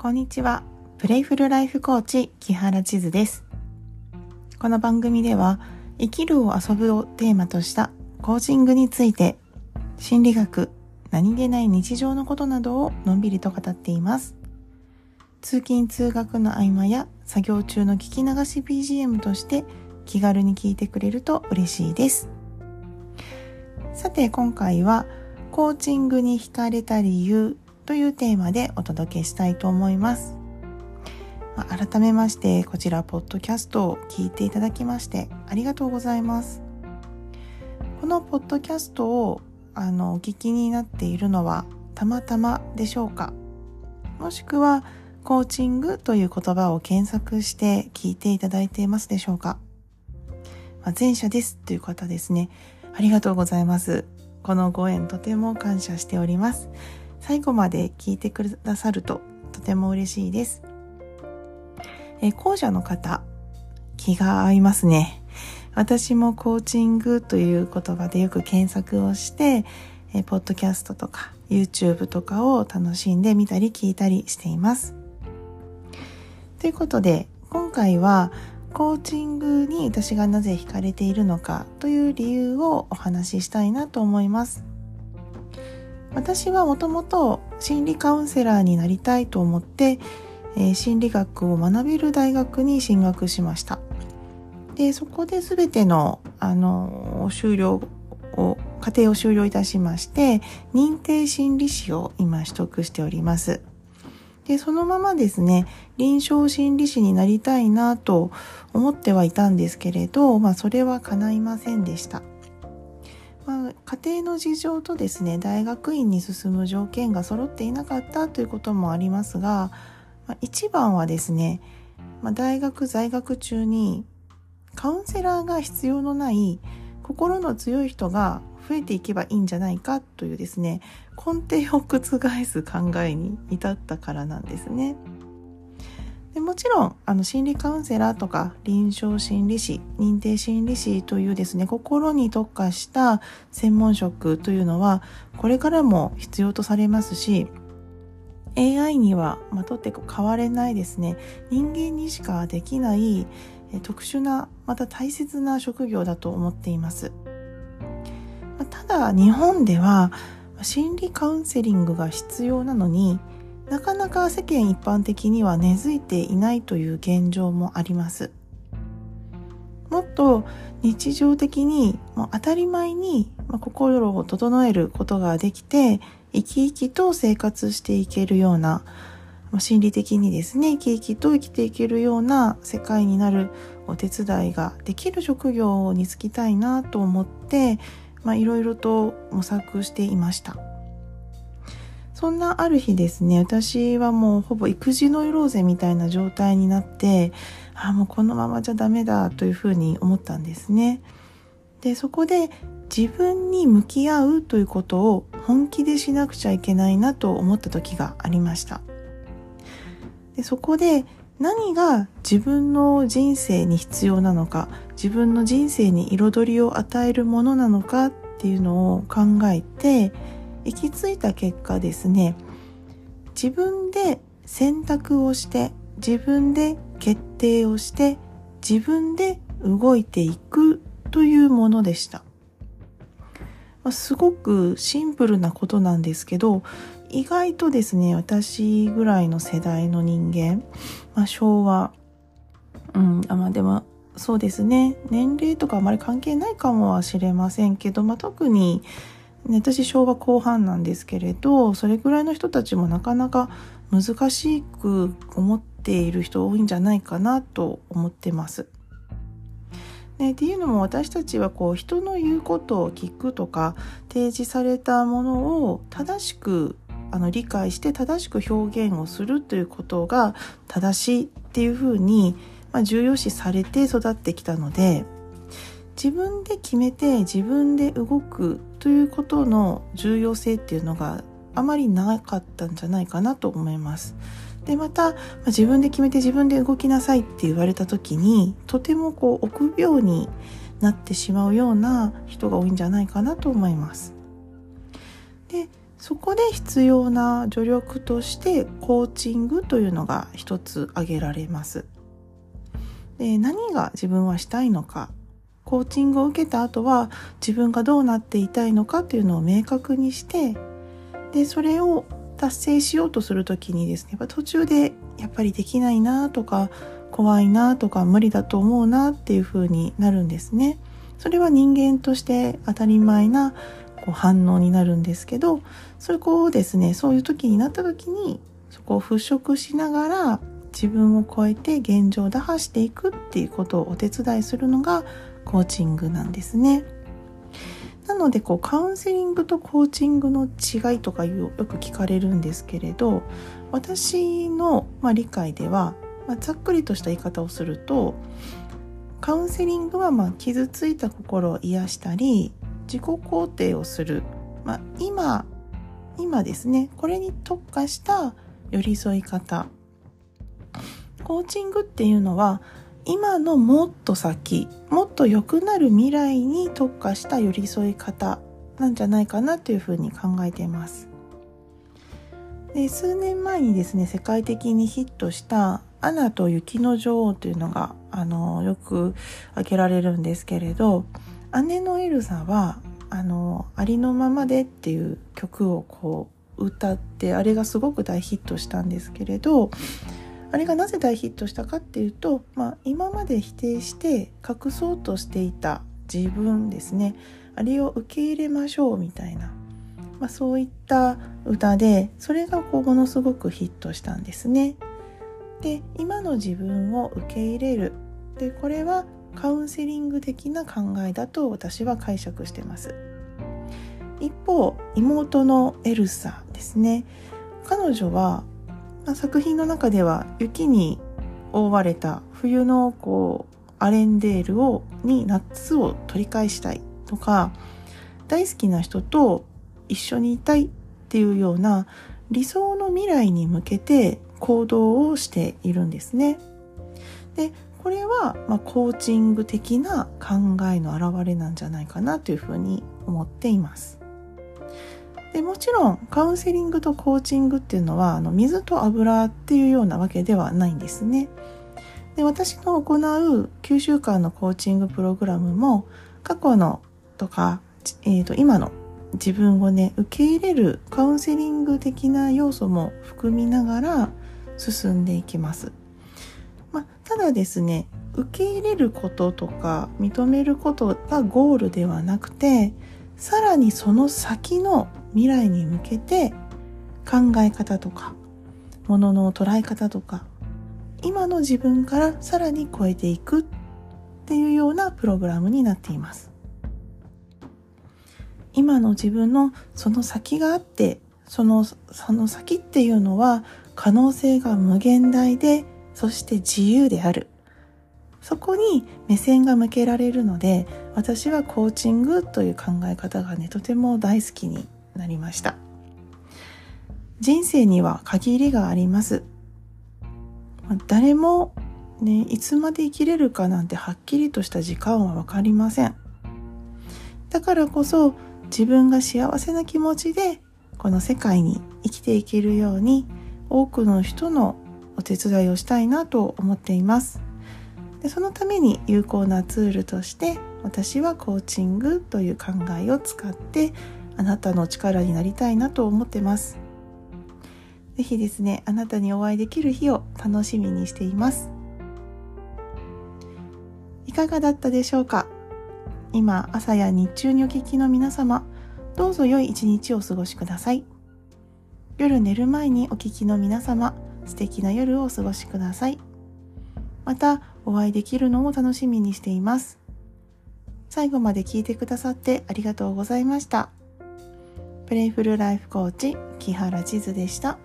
こんにちは。プレイフルライフコーチ、木原千鶴です。この番組では、生きるを遊ぶをテーマとしたコーチングについて、心理学、何気ない日常のことなどをのんびりと語っています。通勤通学の合間や作業中の聞き流し BGM として気軽に聞いてくれると嬉しいです。さて今回はコーチングに惹かれた理由というテーマでお届けしたいと思います。まあ、改めましてこちらポッドキャストを聞いていただきましてありがとうございます。このポッドキャストをあのお聞きになっているのはたまたまでしょうか？もしくはコーチングという言葉を検索して聞いていただいていますでしょうか、まあ、前者ですという方ですね。ありがとうございます。このご縁とても感謝しております。最後まで聞いてくださるととても嬉しいです。え後者の方、気が合いますね。私もコーチングという言葉でよく検索をして、えポッドキャストとか YouTube とかを楽しんで見たり聞いたりしています。ということで、今回はコーチングに私がなぜ惹かれているのかという理由をお話ししたいなと思います。私はもともと心理カウンセラーになりたいと思って、えー、心理学を学べる大学に進学しました。で、そこで全ての、あの、修了を、課程を修了いたしまして、認定心理師を今取得しております。で、そのままですね、臨床心理師になりたいなと思ってはいたんですけれど、まあ、それは叶いませんでした。家庭の事情とですね大学院に進む条件が揃っていなかったということもありますが、まあ、一番はですね、まあ、大学在学中にカウンセラーが必要のない心の強い人が増えていけばいいんじゃないかというですね根底を覆す考えに至ったからなんですね。でもちろんあの心理カウンセラーとか臨床心理士認定心理士というですね心に特化した専門職というのはこれからも必要とされますし AI にはまとって変われないですね。人間にしかできない特殊なまた大切な職業だと思っています。ただ日本では心理カウンセリングが必要なのになかなか世間一般的には根付いていないという現状もあります。もっと日常的にもう当たり前に心を整えることができて生き生きと生活していけるような心理的にですね生き生きと生きていけるような世界になるお手伝いができる職業に就きたいなと思っていろいろと模索していました。そんなある日ですね、私はもうほぼ育児ノイローゼみたいな状態になって、ああもうこのままじゃダメだというふうに思ったんですね。で、そこで自分に向き合うということを本気でしなくちゃいけないなと思った時がありました。でそこで何が自分の人生に必要なのか、自分の人生に彩りを与えるものなのかっていうのを考えて、行き着いた結果ですね自分で選択をして自分で決定をして自分で動いていくというものでした。まあ、すごくシンプルなことなんですけど意外とですね私ぐらいの世代の人間、まあ、昭和うんあまあでもそうですね年齢とかあまり関係ないかもしれませんけど、まあ、特にね、私昭和後半なんですけれどそれぐらいの人たちもなかなか難しく思っている人多いんじゃないかなと思ってます。ね、っていうのも私たちはこう人の言うことを聞くとか提示されたものを正しくあの理解して正しく表現をするということが正しいっていうふうに、まあ、重要視されて育ってきたので自分で決めて自分で動くということの重要性っていうのがあまりなかったんじゃないかなと思います。でまた、自分で決めて自分で動きなさいって言われた時にとてもこう臆病になってしまうような人が多いんじゃないかなと思います。でそこで必要な助力としてコーチングというのが一つ挙げられます。で何が自分はしたいのかコーチングを受けた後は自分がどうなっていたいのかというのを明確にしてでそれを達成しようとする時にですねやっぱ途中でやっぱりできないなとか怖いなとか無理だと思うなっていう風になるんですね。それは人間として当たり前なこう反応になるんですけどそれこうですねそういう時になった時にそこを払拭しながら自分を超えて現状を打破していくっていうことをお手伝いするのがコーチングなんですね。なのでこうカウンセリングとコーチングの違いとかよく聞かれるんですけれど私の、ま、理解では、ま、ざっくりとした言い方をするとカウンセリングはま傷ついた心を癒したり自己肯定をする、まあ、今今ですね。これに特化した寄り添い方。コーチングっていうのは今のもっと先もっと良くなる未来に特化した寄り添い方なんじゃないかなというふうに考えています。で数年前にですね世界的にヒットした「アナと雪の女王」というのがあのよく挙げられるんですけれど姉のエルサはあの「ありのままで」っていう曲をこう歌ってあれがすごく大ヒットしたんですけれどあれがなぜ大ヒットしたかっていうと、まあ、今まで否定して隠そうとしていた自分ですね。あれを受け入れましょうみたいな、まあ、そういった歌でそれがこうものすごくヒットしたんですね。で今の自分を受け入れる。でこれはカウンセリング的な考えだと私は解釈してます。一方妹のエルサですね。彼女はま作品の中では雪に覆われた冬のこうアレンデールをに夏を取り返したいとか大好きな人と一緒にいたいっていうような理想の未来に向けて行動をしているんですね。でこれは、まあ、コーチング的な考えの表れなんじゃないかなというふうに思っています。でもちろんカウンセリングとコーチングっていうのはあの水と油っていうようなわけではないんですね。で私の行う9週間のコーチングプログラムも過去のとか、えー、と今の自分をね受け入れるカウンセリング的な要素も含みながら進んでいきます。まあ、ただですね受け入れることとか認めることがゴールではなくてさらにその先の未来に向けて考え方とかものの捉え方とか今の自分からさらに超えていくっていうようなプログラムになっています。今の自分のその先があってそのその先っていうのは可能性が無限大でそして自由である。そこに目線が向けられるので私はコーチングという考え方がねとても大好きになりました。人生には限りがあります。誰もねいつまで生きれるかなんてはっきりとした時間は分かりません。だからこそ自分が幸せな気持ちでこの世界に生きていけるように多くの人のお手伝いをしたいなと思っています。でそのために有効なツールとして私はコーチングという考えを使ってあなたの力になりたいなと思ってます。ぜひですね、あなたにお会いできる日を楽しみにしています。いかがだったでしょうか？今、朝や日中にお聞きの皆様、どうぞ良い一日をお過ごしください。夜寝る前にお聞きの皆様、素敵な夜をお過ごしください。また、お会いできるのを楽しみにしています。最後まで聞いてくださってありがとうございました。プレイフルライフコーチ木原千鶴でした。